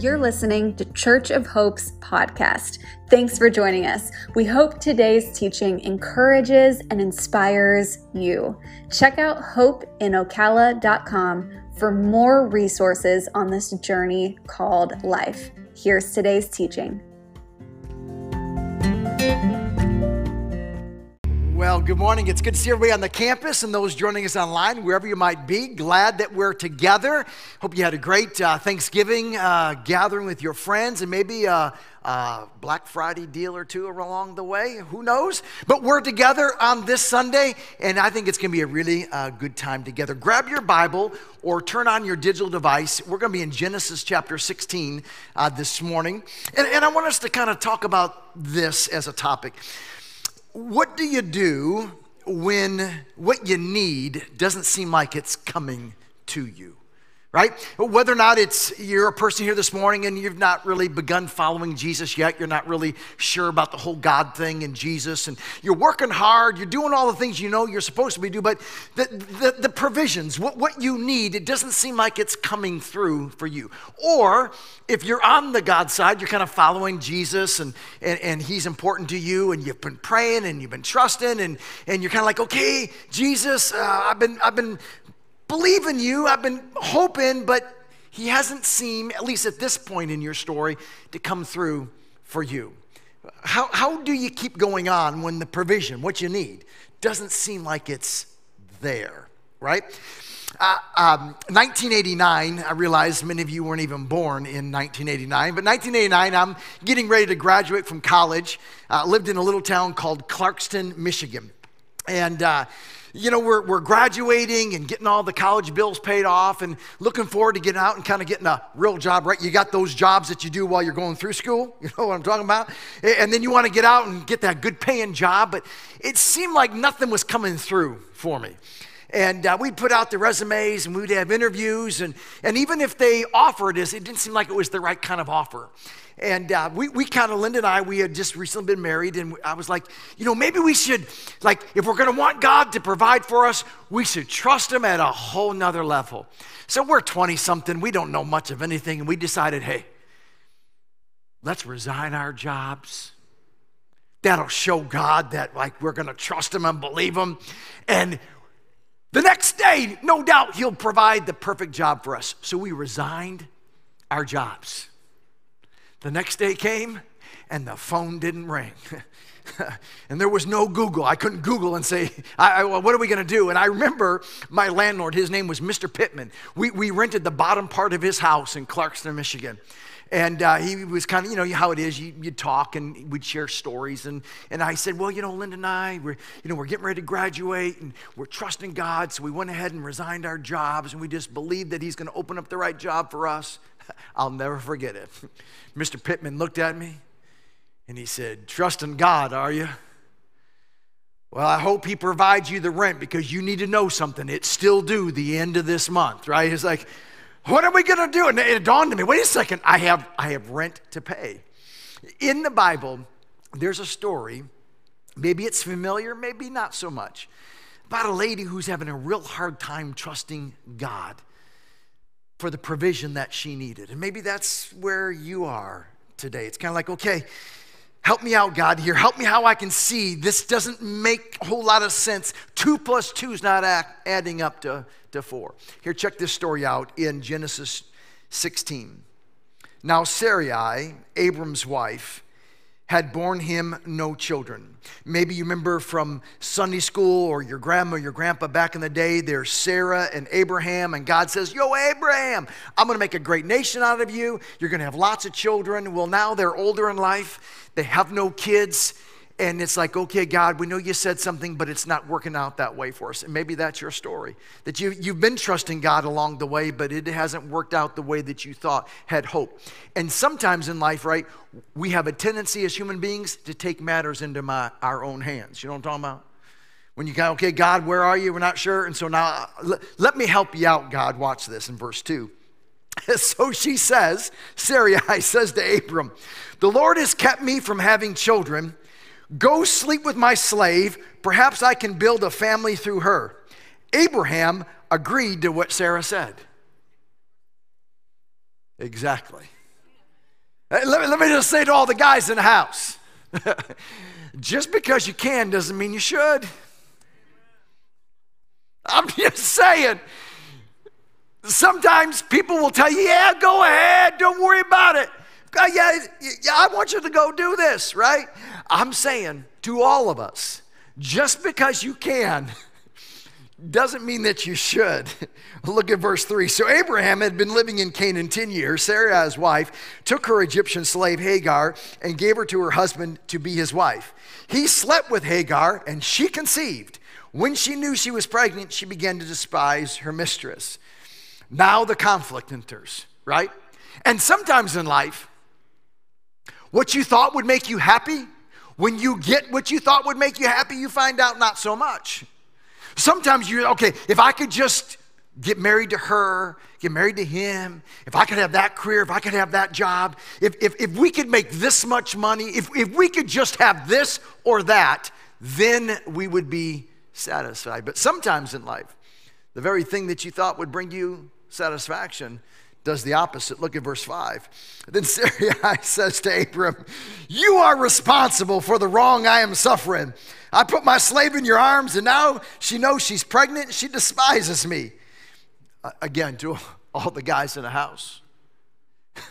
You're listening to Church of Hope's podcast. Thanks for joining us. We hope today's teaching encourages and inspires you. Check out hopeinocala.com for more resources on this journey called life. Here's today's teaching. Well, good morning. It's good to see everybody on the campus and those joining us online, wherever you might be. Glad that we're together. Hope you had a great uh, Thanksgiving uh, gathering with your friends and maybe a, a, Black Friday deal or two along the way. Who knows? But we're together on this Sunday, and I think it's going to be a really uh, good time together. Grab your Bible or turn on your digital device. We're going to be in Genesis chapter 16 uh, this morning. And, and I want us to kind of talk about this as a topic. What do you do when what you need doesn't seem like it's coming to you? Right? Whether or not it's you're a person here this morning and you've not really begun following Jesus yet, you're not really sure about the whole God thing and Jesus, and you're working hard, you're doing all the things you know you're supposed to be doing, but the, the, the provisions, what, what you need, it doesn't seem like it's coming through for you. Or if you're on the God side, you're kind of following Jesus and, and, and he's important to you, and you've been praying and you've been trusting, and, and you're kind of like, okay, Jesus, uh, I've, been, I've been believe in you. I've been hoping, but he hasn't seemed, at least at this point in your story, to come through for you. How, how do you keep going on when the provision, what you need, doesn't seem like it's there, right? Uh, um, 1989, I realize many of you weren't even born in 1989, but 1989, I'm getting ready to graduate from college. Uh, lived in a little town called Clarkston, Michigan. And uh, you know, we're, we're graduating and getting all the college bills paid off and looking forward to getting out and kind of getting a real job, right? You got those jobs that you do while you're going through school. You know what I'm talking about? And then you want to get out and get that good paying job. But it seemed like nothing was coming through for me. And uh, we'd put out the resumes and we'd have interviews. And, and even if they offered us, it didn't seem like it was the right kind of offer. And uh, we, we kind of, Linda and I, we had just recently been married, and I was like, you know, maybe we should, like, if we're going to want God to provide for us, we should trust Him at a whole nother level. So we're 20 something, we don't know much of anything, and we decided, hey, let's resign our jobs. That'll show God that, like, we're going to trust Him and believe Him. And the next day, no doubt, He'll provide the perfect job for us. So we resigned our jobs. The next day came and the phone didn't ring. and there was no Google. I couldn't Google and say, I, I, What are we going to do? And I remember my landlord, his name was Mr. Pittman. We, we rented the bottom part of his house in Clarkston, Michigan. And uh, he was kind of, you know, how it is. You, would talk and we'd share stories. And, and I said, well, you know, Linda and I, we're, you know, we're getting ready to graduate and we're trusting God. So we went ahead and resigned our jobs and we just believed that he's going to open up the right job for us. I'll never forget it. Mr. Pittman looked at me and he said, Trust in God, are you? Well, I hope he provides you the rent because you need to know something. It's still due the end of this month, right? He's like, what are we going to do? And it dawned on me, wait a second, I have, I have rent to pay. In the Bible, there's a story, maybe it's familiar, maybe not so much, about a lady who's having a real hard time trusting God for the provision that she needed. And maybe that's where you are today. It's kind of like, okay, help me out, God, here. Help me how I can see. This doesn't make a whole lot of sense. Two plus two is not adding up to, to four. Here, check this story out in Genesis 16. Now, Sarai, Abram's wife, had borne him no children. Maybe you remember from Sunday school or your grandma your grandpa back in the day, there's Sarah and Abraham, and God says, Yo, Abraham, I'm gonna make a great nation out of you. You're gonna have lots of children. Well, now they're older in life, they have no kids and it's like, okay, God, we know you said something, but it's not working out that way for us. And maybe that's your story. That you, you've been trusting God along the way, but it hasn't worked out the way that you thought, had hope. And sometimes in life, right, we have a tendency as human beings to take matters into my, our own hands. You know what I'm talking about? When you go, okay, God, where are you? We're not sure. And so now let, me help you out, God. Watch this in verse 2. so she says, Sarai says to Abram, The Lord has kept me from having children Go sleep with my slave. Perhaps I can build a family through her. Abraham agreed to what Sarah said. Exactly. Let me, let me just say to all the guys in the house just because you can doesn't mean you should. I'm just saying. Sometimes people will tell you, yeah, go ahead, don't worry about it. Uh, yeah, yeah, I want you to go do this, right? I'm saying to all of us, just because you can doesn't mean that you should. Look at verse 3. So Abraham had been living in Canaan 10 years. Sarah, his wife, took her Egyptian slave Hagar and gave her to her husband to be his wife. He slept with Hagar and she conceived. When she knew she was pregnant, she began to despise her mistress. Now the conflict enters, right? And sometimes in life, what you thought would make you happy, when you get what you thought would make you happy, you find out not so much. Sometimes you're, okay, if I could just get married to her, get married to him, if I could have that career, if I could have that job, if, if, if we could make this much money, if, if we could just have this or that, then we would be satisfied. But sometimes in life, the very thing that you thought would bring you satisfaction does the opposite. Look at verse 5. Then Sarai says to Abram, You are responsible for the wrong I am suffering. I put my slave in your arms, and now she knows she's pregnant. She despises me. Again, to all the guys in the house.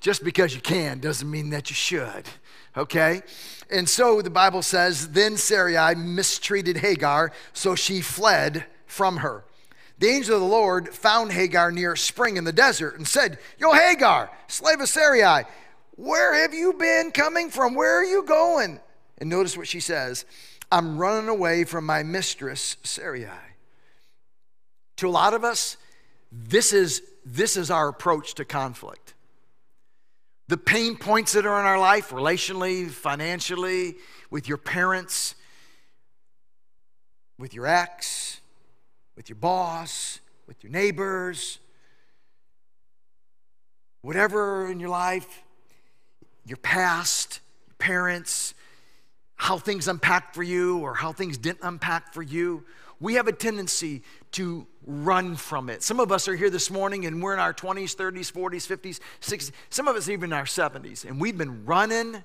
Just because you can doesn't mean that you should, okay? And so the Bible says, Then Sarai mistreated Hagar, so she fled from her. The angel of the Lord found Hagar near a spring in the desert and said, Yo, Hagar, slave of Sarai, where have you been coming from? Where are you going? And notice what she says I'm running away from my mistress, Sarai. To a lot of us, this is, this is our approach to conflict. The pain points that are in our life, relationally, financially, with your parents, with your ex, with your boss, with your neighbors, whatever in your life, your past, your parents, how things unpacked for you or how things didn't unpack for you. We have a tendency to run from it. Some of us are here this morning and we're in our 20s, 30s, 40s, 50s, 60s, some of us even in our 70s, and we've been running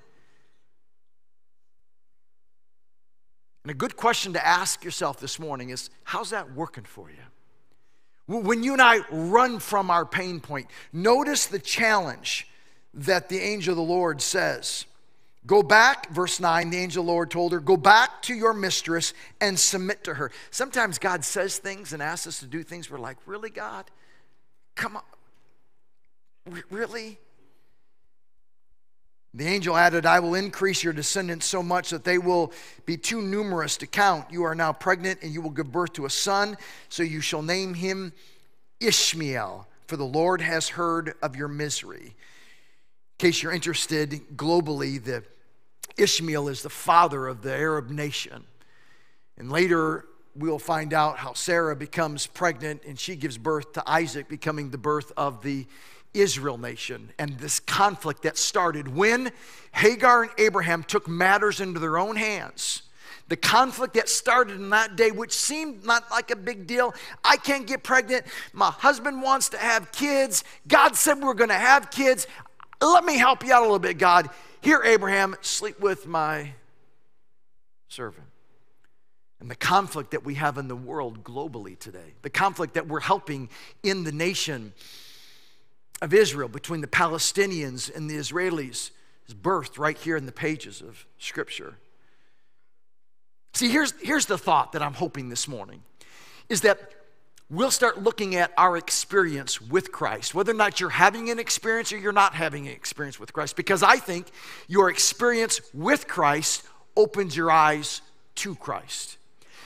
And a good question to ask yourself this morning is how's that working for you? When you and I run from our pain point, notice the challenge that the angel of the Lord says. Go back, verse 9, the angel of the Lord told her, Go back to your mistress and submit to her. Sometimes God says things and asks us to do things. We're like, Really, God? Come on. Really? The angel added, I will increase your descendants so much that they will be too numerous to count. You are now pregnant, and you will give birth to a son, so you shall name him Ishmael, for the Lord has heard of your misery. In case you're interested, globally, the Ishmael is the father of the Arab nation. And later, we'll find out how Sarah becomes pregnant and she gives birth to Isaac, becoming the birth of the Israel nation and this conflict that started when Hagar and Abraham took matters into their own hands. The conflict that started in that day, which seemed not like a big deal. I can't get pregnant. My husband wants to have kids. God said we're going to have kids. Let me help you out a little bit, God. Here, Abraham, sleep with my servant. And the conflict that we have in the world globally today, the conflict that we're helping in the nation of Israel between the Palestinians and the Israelis is birthed right here in the pages of Scripture. See, here's, here's the thought that I'm hoping this morning is that we'll start looking at our experience with Christ, whether or not you're having an experience or you're not having an experience with Christ, because I think your experience with Christ opens your eyes to Christ.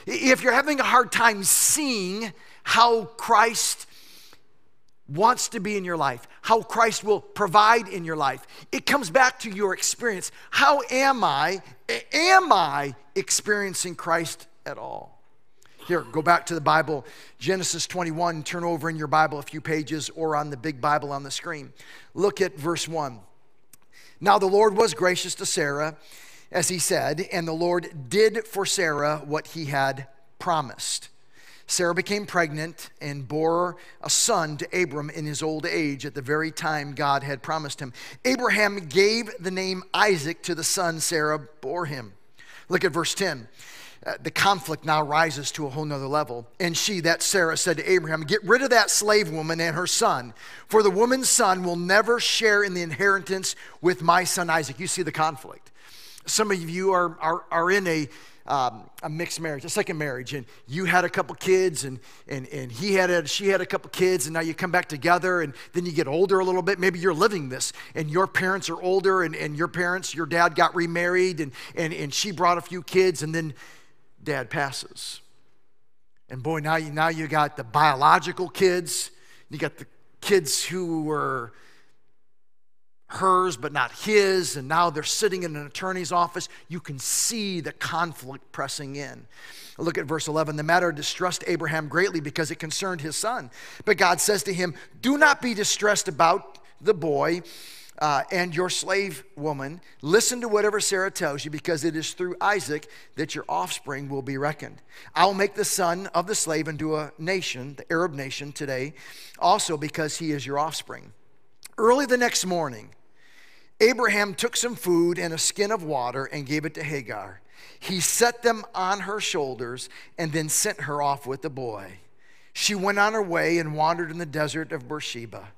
If you're having a hard time seeing how Christ wants to be in your life, how Christ will provide in your life. It comes back to your experience. How am I? Am I experiencing Christ at all? Here, go back to the Bible, Genesis 21. Turn over in your Bible a few pages or on the big Bible on the screen. Look at verse 1. Now the Lord was gracious to Sarah, as he said, and the Lord did for Sarah what he had promised. Sarah became pregnant and bore a son to Abram in his old age at the very time God had promised him. Abraham gave the name Isaac to the son Sarah bore him. Look at verse 10. Uh, the conflict now rises to a whole nother level. And she, that Sarah, said to Abraham, Get rid of that slave woman and her son, for the woman's son will never share in the inheritance with my son Isaac. You see the conflict. Some of you are, are, are in a um, a mixed marriage, a second marriage, and you had a couple kids, and, and, and he had a, she had a couple kids, and now you come back together, and then you get older a little bit. Maybe you're living this, and your parents are older, and, and your parents, your dad got remarried, and, and, and she brought a few kids, and then dad passes. And boy, now you, now you got the biological kids, you got the kids who were hers but not his, and now they're sitting in an attorney's office. You can see the conflict pressing in. Look at verse 11. The matter distressed Abraham greatly because it concerned his son. But God says to him, Do not be distressed about the boy. Uh, and your slave woman, listen to whatever Sarah tells you, because it is through Isaac that your offspring will be reckoned. I will make the son of the slave into a nation, the Arab nation today, also because he is your offspring. Early the next morning, Abraham took some food and a skin of water and gave it to Hagar. He set them on her shoulders and then sent her off with the boy. She went on her way and wandered in the desert of Beersheba.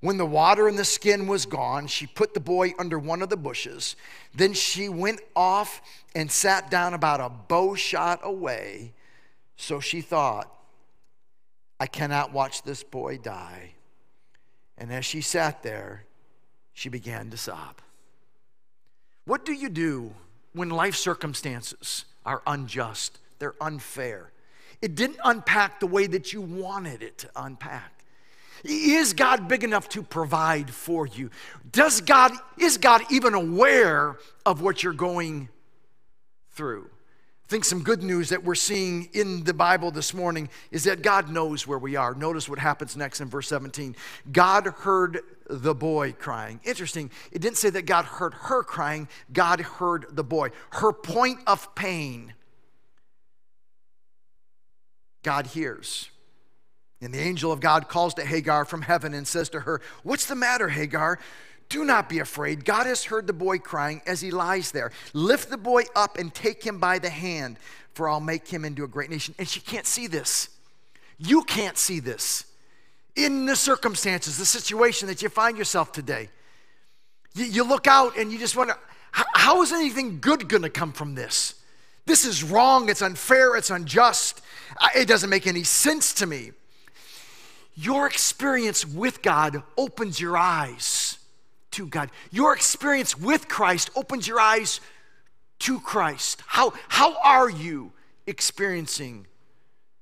When the water in the skin was gone, she put the boy under one of the bushes. Then she went off and sat down about a bow shot away. So she thought, I cannot watch this boy die. And as she sat there, she began to sob. What do you do when life circumstances are unjust? They're unfair. It didn't unpack the way that you wanted it to unpack. Is God big enough to provide for you? Does God is God even aware of what you're going through? I think some good news that we're seeing in the Bible this morning is that God knows where we are. Notice what happens next in verse 17. God heard the boy crying. Interesting, it didn't say that God heard her crying, God heard the boy. Her point of pain, God hears. And the angel of God calls to Hagar from heaven and says to her, What's the matter, Hagar? Do not be afraid. God has heard the boy crying as he lies there. Lift the boy up and take him by the hand, for I'll make him into a great nation. And she can't see this. You can't see this. In the circumstances, the situation that you find yourself today, you, you look out and you just wonder, how is anything good going to come from this? This is wrong, it's unfair, it's unjust. It doesn't make any sense to me. Your experience with God opens your eyes to God. Your experience with Christ opens your eyes to Christ. How, how are you experiencing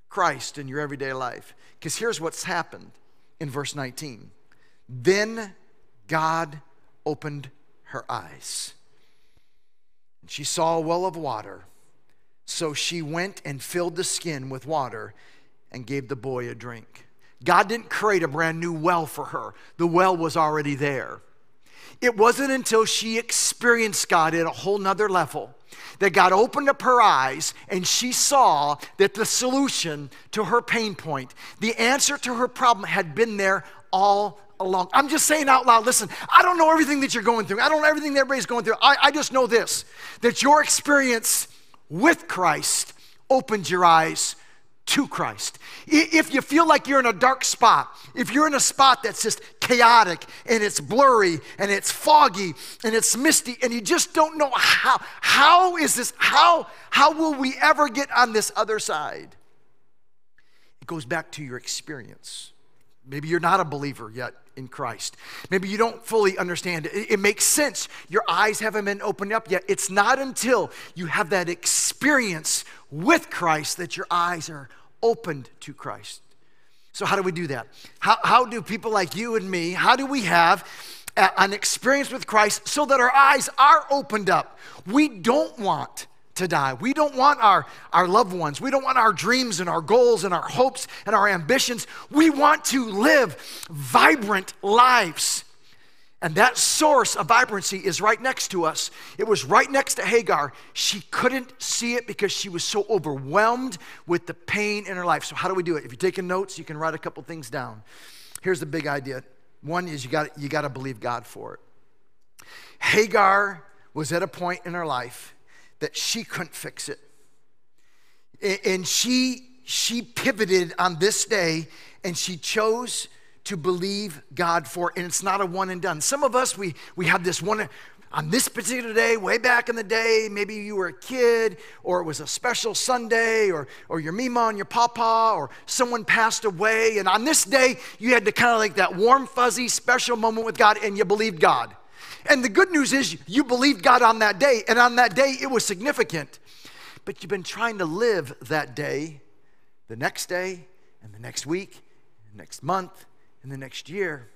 Christ in your everyday life? Because here's what's happened in verse 19. Then God opened her eyes. And she saw a well of water. So she went and filled the skin with water and gave the boy a drink. God didn't create a brand new well for her, the well was already there. It wasn't until she experienced God at a whole nother level that God opened up her eyes and she saw that the solution to her pain point, the answer to her problem, had been there all along. I'm just saying out loud listen, I don't know everything that you're going through, I don't know everything that everybody's going through. I, I just know this that your experience with Christ opened your eyes to Christ. If you feel like you're in a dark spot, if you're in a spot that's just chaotic and it's blurry and it's foggy and it's misty and you just don't know how, how is this, how, how will we ever get on this other side? It goes back to your experience. Maybe you're not a believer yet in Christ. Maybe you don't fully understand it. It, makes sense. Your eyes haven't been opened up yet. It's not until you have that experience with Christ that your eyes are opened to Christ. So, how do we do that? How, how do people like you and me, how do we have an experience with Christ so that our eyes are opened up? We don't want to die. We don't want our, our loved ones. We don't want our dreams and our goals and our hopes and our ambitions. We want to live vibrant lives. And that source of vibrancy is right next to us. It was right next to Hagar. She couldn't see it because she was so overwhelmed with the pain in her life. So, how do we do it? If you're taking notes, you can write a couple things down. Here's the big idea one is you got you got to believe God for it. Hagar was at a point in her life that she couldn't fix it. And she she pivoted on this day and she chose to believe God for and it's not a one and done. Some of us we we have this one on this particular day, way back in the day, maybe you were a kid, or it was a special Sunday, or, or your mima and your papa, or someone passed away. And on this day, you had to kind of like that warm, fuzzy, special moment with God, and you believed God. And the good news is you believed God on that day, and on that day it was significant. But you've been trying to live that day, the next day, and the next week, the next month, and the next year,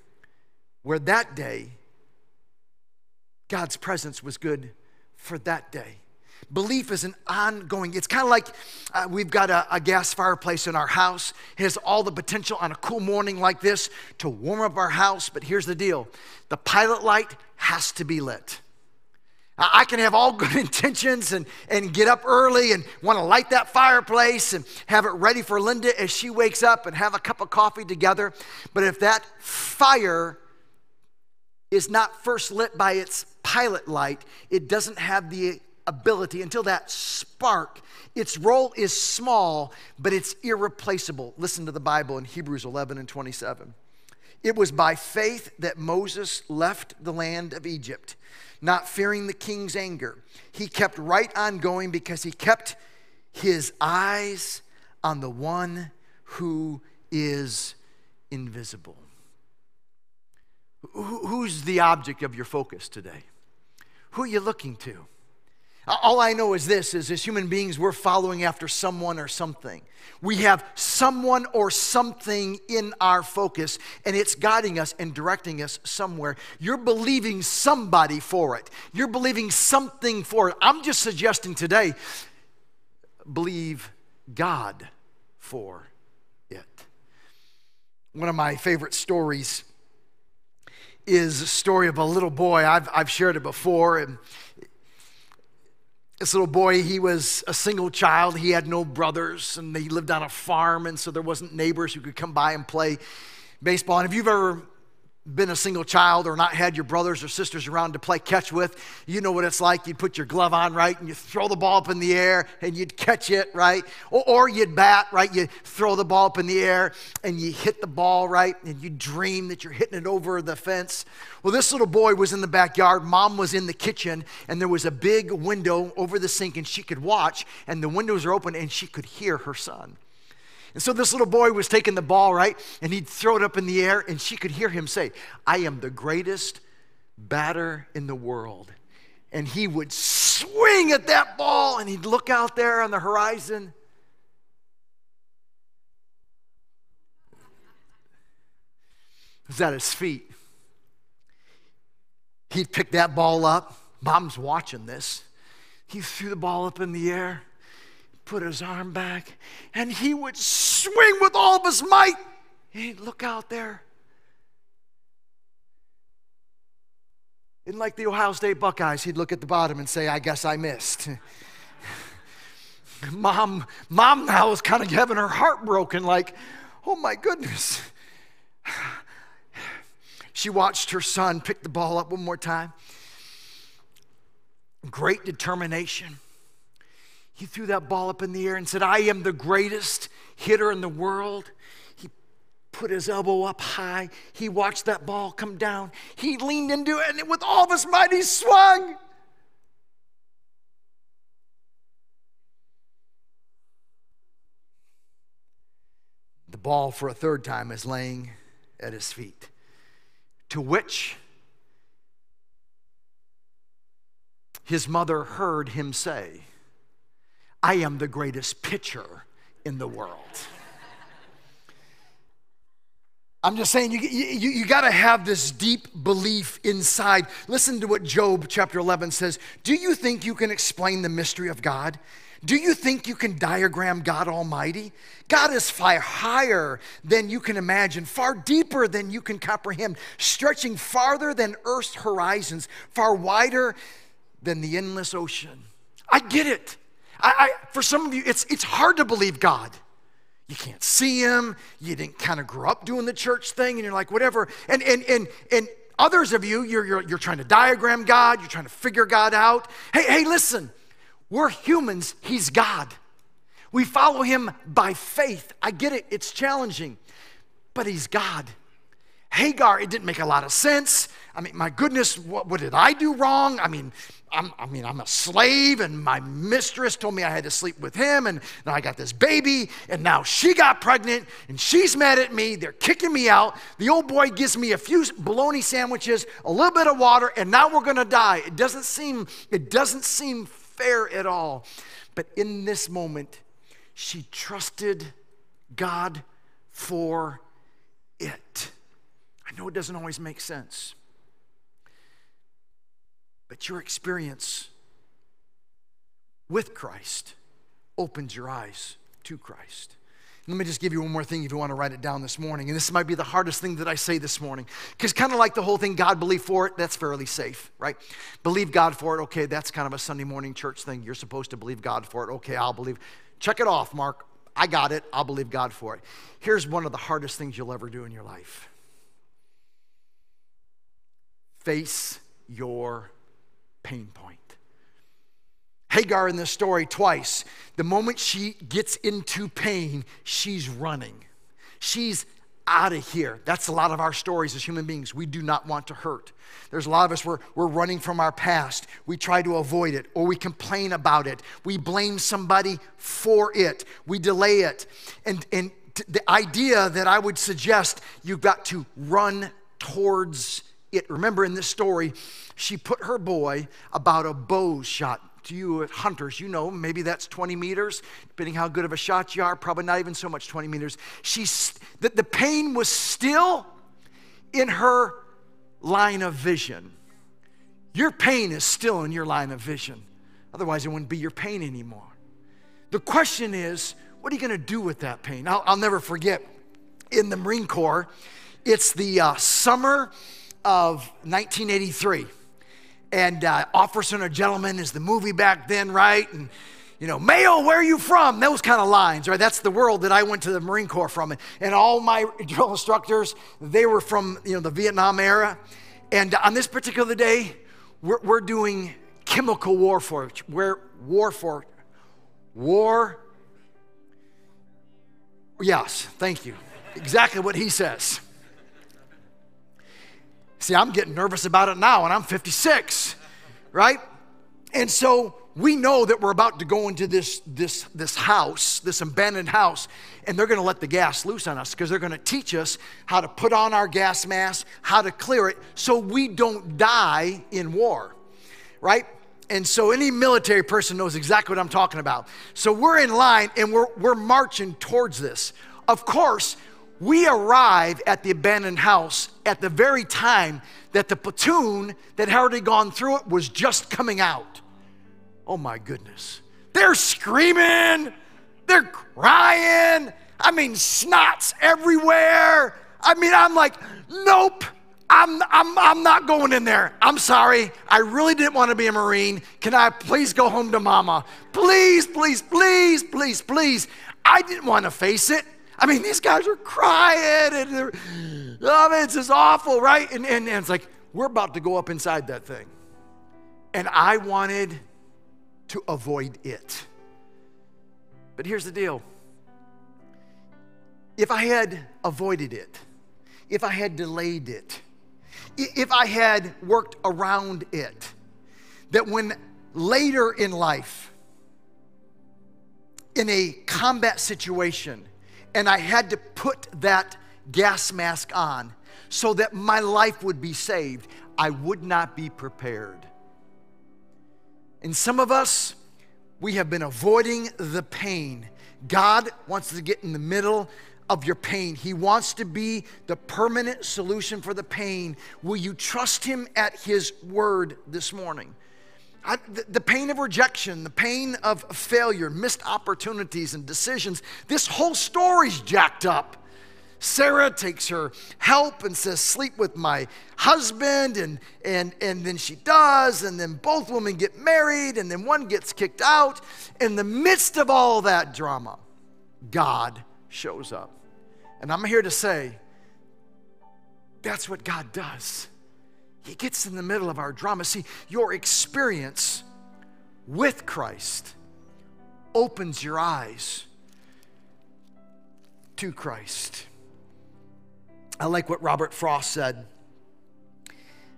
where that day, God's presence was good for that day. Belief is an ongoing, it's kind of like uh, we've got a, a, gas fireplace in our house. It has all the potential on a cool morning like this to warm up our house, but here's the deal the pilot light has to be lit. I can have all good intentions and, and get up early and want to light that fireplace and have it ready for Linda as she wakes up and have a cup of coffee together. But if that fire is not first lit by its pilot light, it doesn't have the ability until that spark. Its role is small, but it's irreplaceable. Listen to the Bible in Hebrews 11 and 27. It was by faith that Moses left the land of Egypt, not fearing the king's anger. He kept right on going because he kept his eyes on the one who is invisible. Who's the object of your focus today? Who are you looking to? All I know is this is as human beings we're following after someone or something. We have someone or something in our focus and it's guiding us and directing us somewhere. You're believing somebody for it. You're believing something for it. I'm just suggesting today believe God for it. One of my favorite stories is a story of a little boy. I've, I've shared it before. And this little boy, he was a single child. He had no brothers, and he lived on a farm, and so there wasn't neighbors who could come by and play baseball. And if you've ever been a single child or not had your brothers or sisters around to play catch with, you know what it's like. You'd put your glove on, right, and you throw the ball up in the air and you'd catch it, right? Or, or you'd bat, right? You throw the ball up in the air and you hit the ball, right? And you dream that you're hitting it over the fence. Well, this little boy was in the backyard. Mom was in the kitchen, and there was a big window over the sink, and she could watch, and the windows are open, and she could hear her son. And so this little boy was taking the ball, right? And he'd throw it up in the air, and she could hear him say, I am the greatest batter in the world. And he would swing at that ball, and he'd look out there on the horizon. It was at his feet. He'd pick that ball up. Mom's watching this. He threw the ball up in the air put his arm back, and he would swing with all of his might. He'd look out there. And like the Ohio State Buckeyes, he'd look at the bottom and say, I guess I missed. mom, mom now was kind of having her heart broken, like, oh my goodness. She watched her son pick the ball up one more time. Great determination. He threw that ball up in the air and said, I am the greatest hitter in the world. He put his elbow up high. He watched that ball come down. He leaned into it, and with all of his might, he swung. The ball, for a third time, is laying at his feet. To which his mother heard him say, I am the greatest pitcher in the world. I'm just saying, you, you, you got to have this deep belief inside. Listen to what Job chapter 11 says. Do you think you can explain the mystery of God? Do you think you can diagram God Almighty? God is far higher than you can imagine, far deeper than you can comprehend, stretching farther than Earth's horizons, far wider than the endless ocean. I get it. I, I, for some of you, it's, it's hard to believe God. You can't see him. You didn't kind of grow up doing the church thing, and you're like, whatever. And, and, and, and others of you, you're, you're, you're trying to diagram God, you're trying to figure God out. Hey, hey, listen, we're humans, He's God. We follow Him by faith. I get it, it's challenging, but He's God. Hagar, it didn't make a lot of sense. I mean, my goodness, what, what did I do wrong? I mean, I'm, I mean, I'm a slave, and my mistress told me I had to sleep with him, and now I got this baby, and now she got pregnant, and she's mad at me. They're kicking me out. The old boy gives me a few bologna sandwiches, a little bit of water, and now we're gonna die. It doesn't seem, it doesn't seem fair at all. But in this moment, she trusted God for it. I know it doesn't always make sense, but your experience with Christ opens your eyes to Christ. Let me just give you one more thing if you want to write it down this morning. And this might be the hardest thing that I say this morning. Because, kind of like the whole thing, God believe for it, that's fairly safe, right? Believe God for it, okay, that's kind of a Sunday morning church thing. You're supposed to believe God for it, okay, I'll believe. Check it off, Mark. I got it. I'll believe God for it. Here's one of the hardest things you'll ever do in your life face your pain point. Hagar in this story twice, the moment she gets into pain, she's running. She's out of here. That's a lot of our stories as human beings. We do not want to hurt. There's a lot of us, we're, we're running from our past. We try to avoid it, or we complain about it. We blame somebody for it. We delay it. And, and the idea that I would suggest you've got to run towards it. Remember in this story, she put her boy about a bow shot. To you hunters, you know, maybe that's 20 meters, depending how good of a shot you are, probably not even so much 20 meters. She's, the, the pain was still in her line of vision. Your pain is still in your line of vision. Otherwise, it wouldn't be your pain anymore. The question is, what are you going to do with that pain? I'll, I'll, never forget in the Marine Corps, it's the uh, summer of 1983. And uh, Officer and a Gentleman is the movie back then, right? And, you know, Mayo, where are you from? Those kind of lines, right? That's the world that I went to the Marine Corps from. And all my drill instructors, they were from, you know, the Vietnam era. And on this particular day, we're, we're doing chemical warfare, where warfare, war. Yes, thank you. Exactly what he says. See, I'm getting nervous about it now, and I'm 56, right? And so we know that we're about to go into this, this, this house, this abandoned house, and they're to let the gas loose on us because they're to teach us how to put on our gas mask, how to clear it, so we don't die in war, right? And so any military person knows exactly what I'm talking about. So we're in line and we're, we're marching towards this. Of course, we arrive at the abandoned house at the very time that the platoon that had already gone through it was just coming out. Oh my goodness. They're screaming, they're crying. I mean, snots everywhere. I mean, I'm like, nope. I'm, I'm, I'm not going in there. I'm sorry. I really didn't want to be a Marine. Can I please go home to mama? Please, please, please, please, please. I didn't want to face it. I mean, these guys are crying and they're, oh, it's just awful, right? And, and, and it's like, we're about to go up inside that thing. And I wanted to avoid it. But here's the deal if I had avoided it, if I had delayed it, if I had worked around it, that when later in life, in a combat situation, and I had to put that gas mask on so that my life would be saved, I would not be prepared. And some of us, we have been avoiding the pain. God wants to get in the middle of your pain. He wants to be the permanent solution for the pain. Will you trust Him at His word this morning? I, the, pain of rejection, the pain of failure, missed opportunities and decisions, this whole story's jacked up. Sarah takes her help and says, Sleep with my husband. And, and, and then she does. And then both women get married. And then one gets kicked out. In the midst of all that drama, God shows up. And I'm here to say, that's what God does. He gets in the middle of our drama. See, your experience with Christ opens your eyes to Christ. I like what Robert Frost said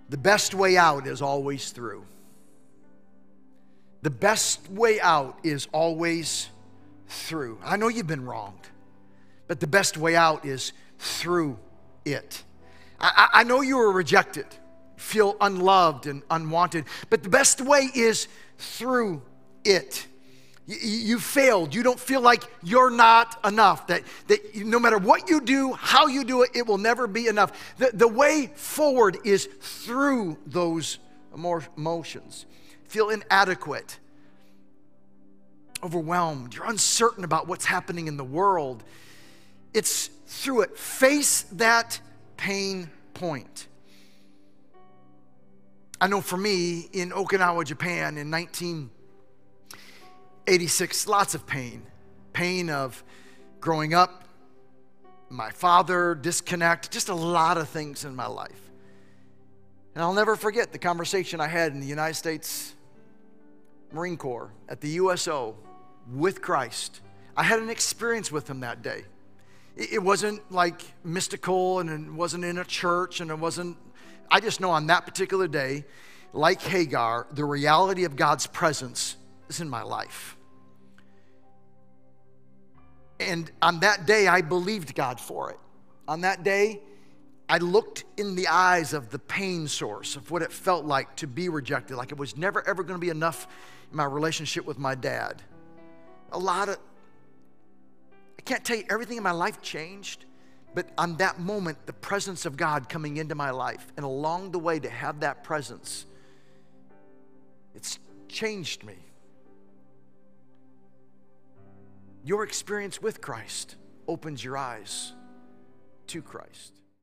the best way out is always through. The best way out is always through. I know you've been wronged, but the best way out is through it. I, I know you were rejected, feel unloved and unwanted, but the best way is through it. You, failed. You don't feel like you're not enough. That, that no matter what you do, how you do it, it will never be enough. The, the way forward is through those emotions. Feel inadequate, overwhelmed. You're uncertain about what's happening in the world. It's through it. Face that pain point. I know for me in Okinawa, Japan in 1986, lots of pain. Pain of growing up, my father, disconnect, just a lot of things in my life. And I'll never forget the conversation I had in the United States Marine Corps at the USO with Christ. I had an experience with him that day. It wasn't like mystical and it wasn't in a church and it wasn't, I just know on that particular day, like Hagar, the reality of God's presence is in my life. And on that day, I believed God for it. On that day, I looked in the eyes of the pain source of what it felt like to be rejected, like it was never ever going to be enough in my relationship with my dad. A lot of I can't tell you everything in my life changed, but on that moment, the presence of God coming into my life, and along the way to have that presence, it's changed me. Your experience with Christ opens your eyes to Christ.